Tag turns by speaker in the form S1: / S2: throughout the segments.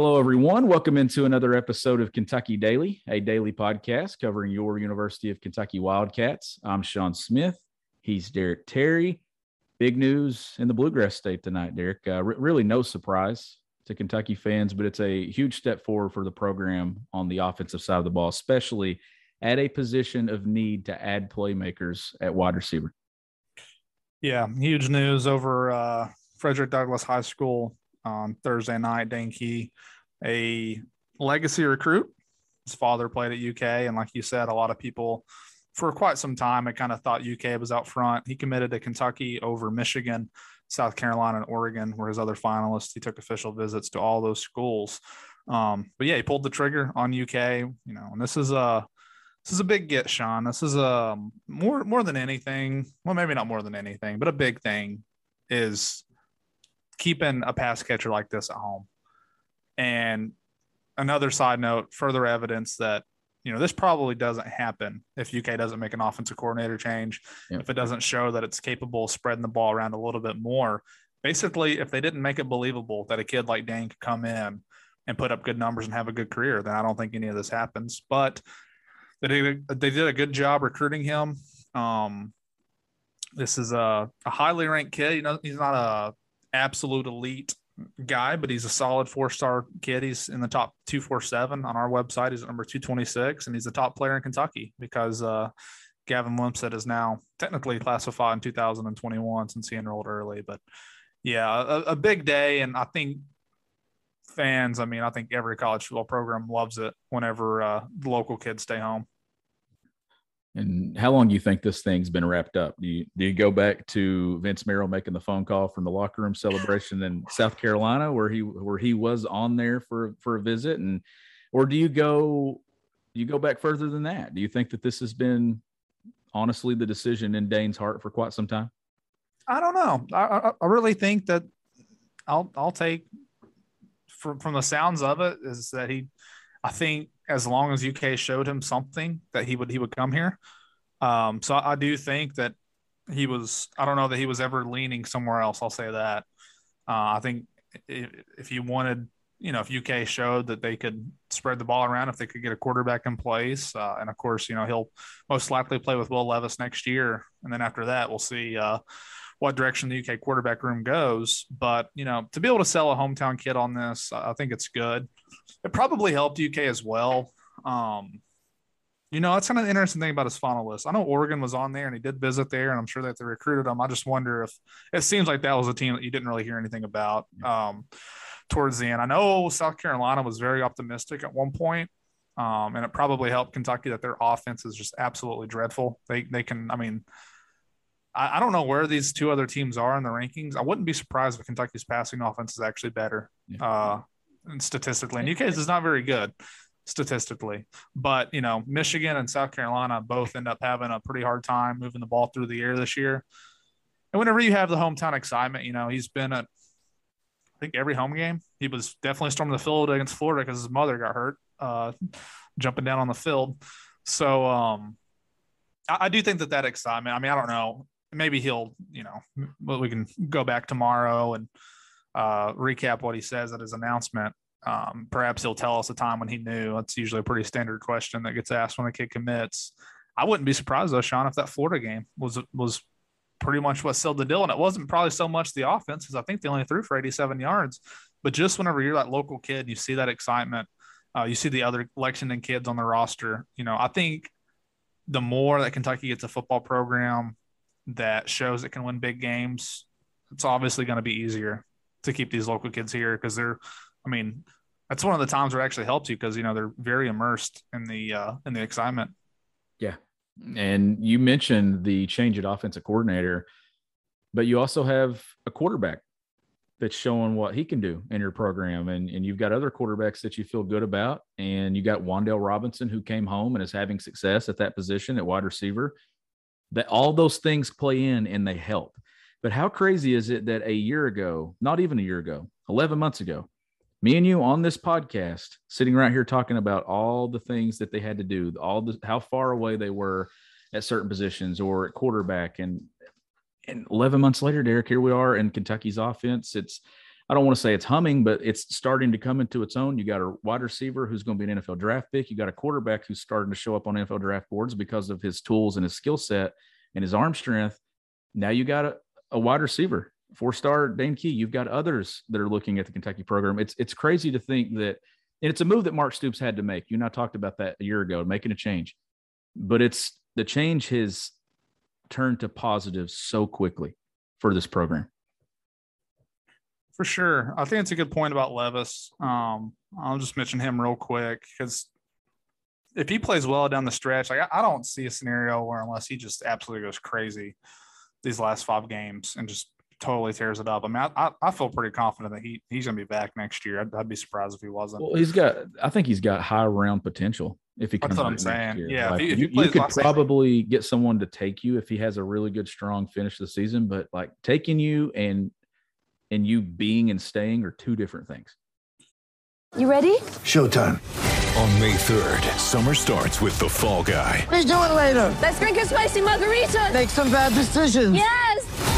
S1: Hello, everyone. Welcome into another episode of Kentucky Daily, a daily podcast covering your University of Kentucky Wildcats. I'm Sean Smith. He's Derek Terry. Big news in the Bluegrass State tonight, Derek. Uh, really, no surprise to Kentucky fans, but it's a huge step forward for the program on the offensive side of the ball, especially at a position of need to add playmakers at wide receiver.
S2: Yeah, huge news over uh, Frederick Douglass High School on Thursday night. Dane Key, a legacy recruit. His father played at UK, and like you said, a lot of people for quite some time I kind of thought UK was out front. He committed to Kentucky over Michigan, South Carolina, and Oregon were his other finalists. He took official visits to all those schools. Um, but yeah, he pulled the trigger on UK. You know, and this is a this is a big get, Sean. This is a um, more more than anything. Well, maybe not more than anything, but a big thing is keeping a pass catcher like this at home. And another side note, further evidence that you know this probably doesn't happen if UK doesn't make an offensive coordinator change. Yep. If it doesn't show that it's capable of spreading the ball around a little bit more. Basically, if they didn't make it believable that a kid like Dane could come in and put up good numbers and have a good career, then I don't think any of this happens. But they did a, they did a good job recruiting him. Um, this is a, a highly ranked kid. You know, he's not a absolute elite guy, but he's a solid four star kid. He's in the top 247 on our website. He's number 226, and he's a top player in Kentucky because uh, Gavin Wimsatt is now technically classified in 2021 since he enrolled early. But yeah, a, a big day. And I think fans, I mean, I think every college football program loves it whenever uh, the local kids stay home.
S1: And how long do you think this thing's been wrapped up? Do you do you go back to Vince Marrow making the phone call from the locker room celebration in South Carolina, where he where he was on there for for a visit, and or do you go you go back further than that? Do you think that this has been honestly the decision in Dane's heart for quite some time?
S2: I don't know. I, I really think that I'll I'll take from from the sounds of it is that he I think as long as UK showed him something that he would he would come here. Um, so I, do think that he was. I don't know that he was ever leaning somewhere else. I'll say that. Uh, I think if, if you wanted, you know, if UK showed that they could spread the ball around, if they could get a quarterback in place, uh, and of course, you know, he'll most likely play with Will Levis next year, and then after that, we'll see. Uh, what direction the UK quarterback room goes. But you know, to be able to sell a hometown kid on this, I think it's good. It probably helped UK as well. Um, you know, that's kind of the interesting thing about his final list. I know Oregon was on there and he did visit there, and I'm sure that they recruited him. I just wonder if it seems like that was a team that you didn't really hear anything about um, towards the end. I know South Carolina was very optimistic at one point, um, and it probably helped Kentucky that their offense is just absolutely dreadful. They they can, I mean, I, I, don't know where these two other teams are in the rankings. I wouldn't be surprised if Kentucky's passing offense is actually better yeah. uh, statistically. And UK's is not very good statistically, but you know, Michigan and South Carolina both end up having a pretty hard time moving the ball through the air this year. And whenever you have the hometown excitement, you know, he's been at I think every home game. He was definitely storming the field against Florida because his mother got hurt uh, jumping down on the field. So um, I, I do think that that excitement. I mean, I don't know maybe he'll, you know, we can go back tomorrow and uh, recap what he says at his announcement. Um, perhaps he'll tell us a time when he knew. That's usually a pretty standard question that gets asked when a kid commits. I wouldn't be surprised though, Sean, if that Florida game was was pretty much what sealed the deal. And it wasn't probably so much the offense, because I think they only threw for 87 yards. But just whenever you're that local kid, you see that excitement. Uh, you see the other Lexington kids on the roster. You know, I think the more that Kentucky gets a football program that shows it can win big games, it's obviously going to be easier to keep these local kids here because they're, I mean, that's one of the times where it actually helps you because you know they're very immersed in the uh, in the excitement.
S1: Yeah, and you mentioned the change at offensive coordinator, but you also have a quarterback that's showing what he can do in your program, and and you've got other quarterbacks that you feel good about, and you got Wan'Dale Robinson who came home and is having success at that position at wide receiver that all those things play in and they help. But how crazy is it that a year ago, not even a year ago, 11 months ago, me and you on this podcast, sitting right here talking about all the things that they had to do, all the how far away they were at certain positions or at quarterback, and and 11 months later, Derek, here we are in Kentucky's offense. It's I don't want to say it's humming, but it's starting to come into its own. You got a wide receiver who's going to be an NFL draft pick. You got a quarterback who's starting to show up on NFL draft boards because of his tools and his skill set and his arm strength. Now you got a, a wide receiver, four star Dane Key. You've got others that are looking at the Kentucky program. It's it's crazy to think that, and it's a move that Mark Stoops had to make. You and I talked about that a year ago, making a change, but it's the change has turned to positive so quickly for this program.
S2: For sure. I think it's a good point about Levis. Um, I'll just mention him real quick because if he plays well down the stretch, like I, I don't see a scenario where unless he just absolutely goes crazy these last five games and just totally tears it up. I mean, I, I feel pretty confident that he he's going to be back next year. I'd, I'd, be surprised if he wasn't.
S1: Well, he's got. I think he's got high round potential if he
S2: comes. That's what I'm saying. Yeah,
S1: like, if he, if you, you could probably get someone to take you if he has a really good, strong finish the season. But like taking you and and you being and staying are two different things.
S3: You ready?
S4: Showtime.
S5: On May 3rd, summer starts with The Fall Guy.
S3: Let's do it later. Let's drink a spicy margarita.
S4: Make some bad decisions.
S3: Yes.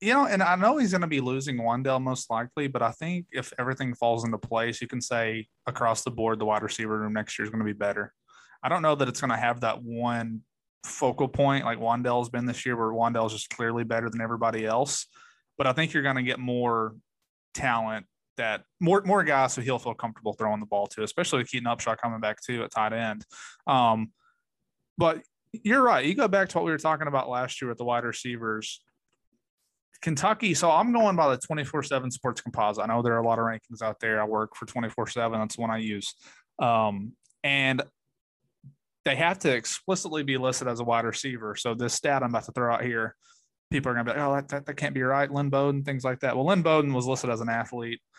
S2: you know, and I know he's going to be losing Wan'Dale most likely, but I think if everything falls into place, you can say across the board the wide receiver room next year is going to be better. I don't know that it's going to have that one focal point like Wan'Dale's been this year, where Wan'Dale's just clearly better than everybody else. But I think you're going to get more talent that more more guys who he'll feel comfortable throwing the ball to, especially with Keaton Upshaw coming back too at tight end. Um, but you're right. You go back to what we were talking about last year with the wide receivers Kentucky. So I'm going by the 24 7 sports composite. I know there are a lot of rankings out there. I work for 24 7. That's the one I use. Um, and they have to explicitly be listed as a wide receiver. So this stat I'm about to throw out here, people are going to be like, oh, that, that, that, can't be right. Lynn Bowden, things like that. Well, Lynn Bowden was listed as an athlete.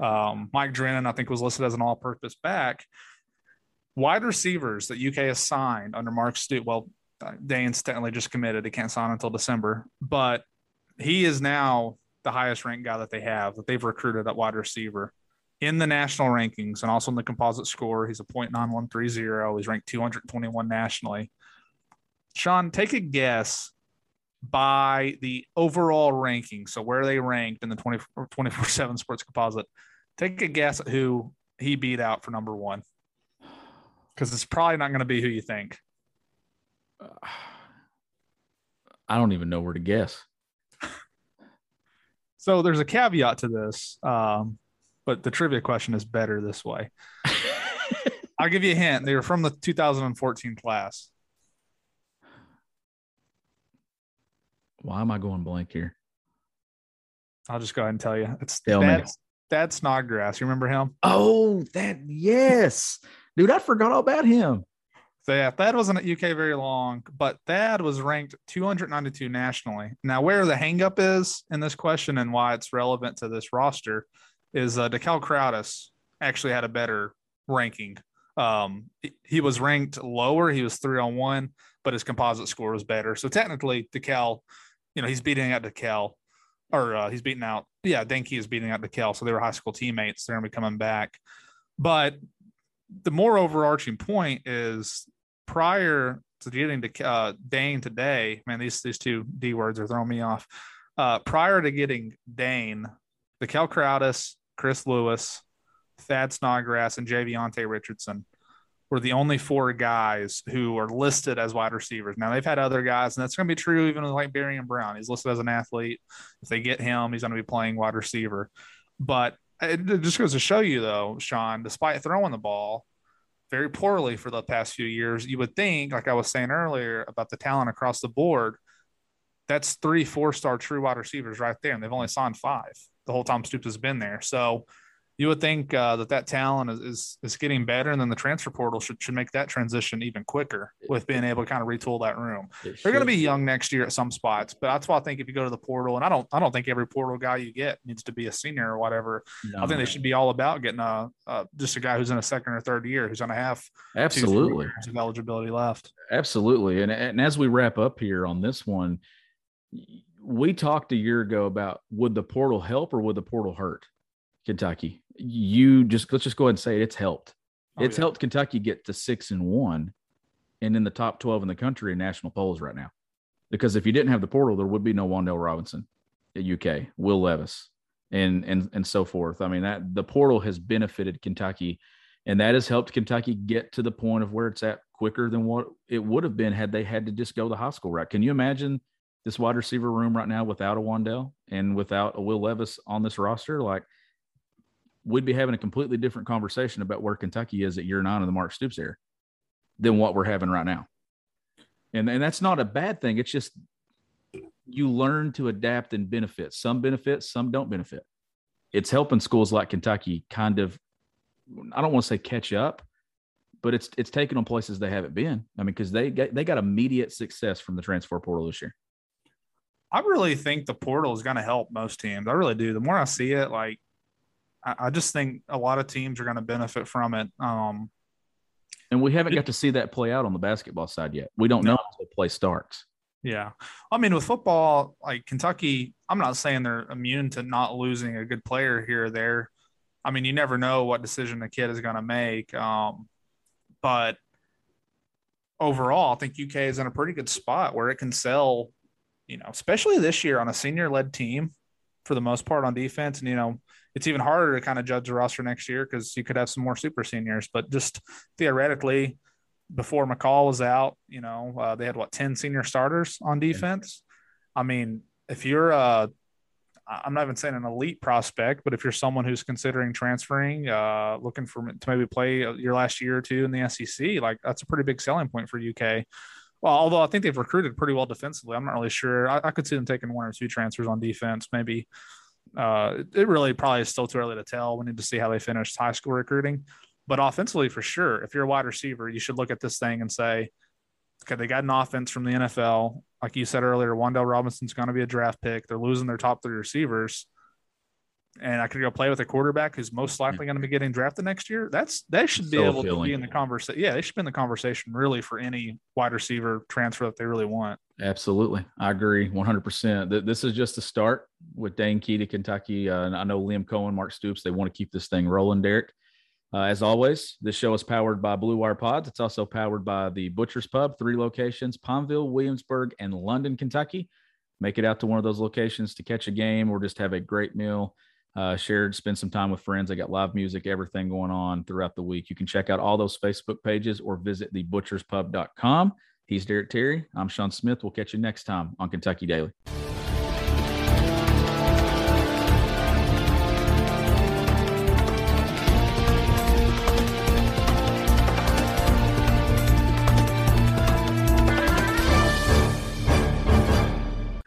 S2: Um, Mike Drennan, I think, was listed as an all purpose back. Wide receivers that UK has signed under Mark Stoops. Well, Dane's technically just committed. He can't sign until December, but he is now the highest ranked guy that they have that they've recruited at wide receiver in the national rankings and also in the composite score. He's a 0.9130. He's ranked 221 nationally. Sean, take a guess by the overall ranking. So where they ranked in the 24 7 sports composite. Take a guess at who he beat out for number one. Because it's probably not going to be who you think.
S1: I don't even know where to guess.
S2: So there's a caveat to this, um, but the trivia question is better this way. I'll give you a hint. They were from the 2014 class.
S1: Why am I going blank here?
S2: I'll just go ahead and tell you. It's Dad, Thad Snodgrass. You remember him?
S1: Oh, that yes, dude. I forgot all about him.
S2: So yeah, Thad wasn't at UK very long, but Thad was ranked 292 nationally. Now, where the hangup is in this question and why it's relevant to this roster is uh, DeKel Crowdus actually had a better ranking. Um, he was ranked lower. He was three on one, but his composite score was better. So technically, DeKel, you know, he's beating out DeKel, or uh, he's beating out. Yeah, Dane Key is beating out DeKel. So they were high school teammates. They're gonna be coming back, but the more overarching point is prior to getting to uh, Dane today, man, these these two D words are throwing me off. Uh, prior to getting Dane, DeKel Crowdus, Chris Lewis, Thad Snodgrass, and Javionte Richardson were the only four guys who are listed as wide receivers. Now they've had other guys, and that's going to be true even with like and Brown. He's listed as an athlete. If they get him, he's going to be playing wide receiver. But it just goes to show you, though, Sean, despite throwing the ball, very poorly for the past few years. You would think, like I was saying earlier, about the talent across the board. That's three four star true wide receivers right there, and they've only signed five the whole time Stoops has been there. So you would think uh, that that talent is, is, is getting better, and then the transfer portal should should make that transition even quicker with being able to kind of retool that room.
S1: It
S2: They're going to be young next year at some spots, but that's why I think if you go to the portal, and I don't I don't think every portal guy you get needs to be a senior or whatever.
S1: No,
S2: I think they should be all about getting a, a just a guy who's in a second or third year who's going to have two,
S1: absolutely.
S2: years of eligibility left.
S1: Absolutely. And, and as we wrap up here on this one, we talked a year ago about would the portal help or would the portal hurt Kentucky? You just let's just go ahead and say it, it's helped.
S2: Oh,
S1: it's
S2: yeah.
S1: helped Kentucky get to six and one and in the top 12 in the country in national polls right now. Because if you didn't have the portal, there would be no Wan'Dale Robinson at UK, Will Levis, and and and so forth. I mean, that the portal has benefited Kentucky, and that has helped Kentucky get to the point of where it's at quicker than what it would have been had they had to just go the high school route. Can you imagine this wide receiver room right now without a Wan'Dale and without a Will Levis on this roster? Like we'd be having a completely different conversation about where Kentucky is at year nine of the Mark Stoops era than what we're having right now. And and that's not a bad thing. It's just you learn to adapt and benefit. Some benefit, some don't benefit. It's helping schools like Kentucky kind of I don't want to say catch up, but it's it's taking them places they haven't been. I mean, because they got they got immediate success from the transfer portal this year.
S2: I really think the portal is going to help most teams. I really do. The more I see it, like I, I just think a lot of teams are going to benefit from it. Um,
S1: And we haven't got to see that play out on the basketball side yet. We don't know until play starts.
S2: yeah, I mean, with football, like Kentucky, I'm not saying they're immune to not losing a good player here or there. I mean, you never know what decision the kid is going to make. Um, but overall, I think UK is in a pretty good spot where it can sell, you know, especially this year on a senior led team for the most part on defense. And, you know, it's even harder to kind of judge the roster next year because you could have some more super seniors. But just theoretically, before McCall was out, you know, uh, they had what, 10 senior starters on defense? I mean, if you're a I'm not even saying an elite prospect, but if you're someone who's considering transferring, uh, looking for to maybe play your last year or two in the SEC, like that's a pretty big selling point for UK. Well, although I think they've recruited pretty well defensively, I'm not really sure. I, I could see them taking one or two transfers on defense, maybe. Uh, it really probably is still too early to tell. We need to see how they finish high school recruiting, but offensively, for sure, if you're a wide receiver, you should look at this thing and say, okay, they got an offense from the NFL. Like you said earlier, Wan'Dale Robinson's going to be a draft pick. They're losing their top three receivers. And I could go play with a quarterback who's most likely going to be getting drafted next year. That's they should be
S1: So
S2: able to be in the conversation. Yeah, they should be in the conversation really for any wide receiver transfer that they really want.
S1: Absolutely. I agree 100%. Th- This is just the start with Dane Key to Kentucky. Uh, and I know Liam Coen, Mark Stoops, they want to keep this thing rolling, Derek. Uh, as always, this show is powered by Blue Wire Pods. It's also powered by the Butcher's Pub, three locations Palmville, Williamsburg, and London, Kentucky. Make it out to one of those locations to catch a game or just have a great meal. Uh, shared, spend some time with friends. I got live music, everything going on throughout the week. You can check out all those Facebook pages or visit thebutcherspub.com. He's Derek Terry. I'm Sean Smith. We'll catch you next time on Kentucky Daily.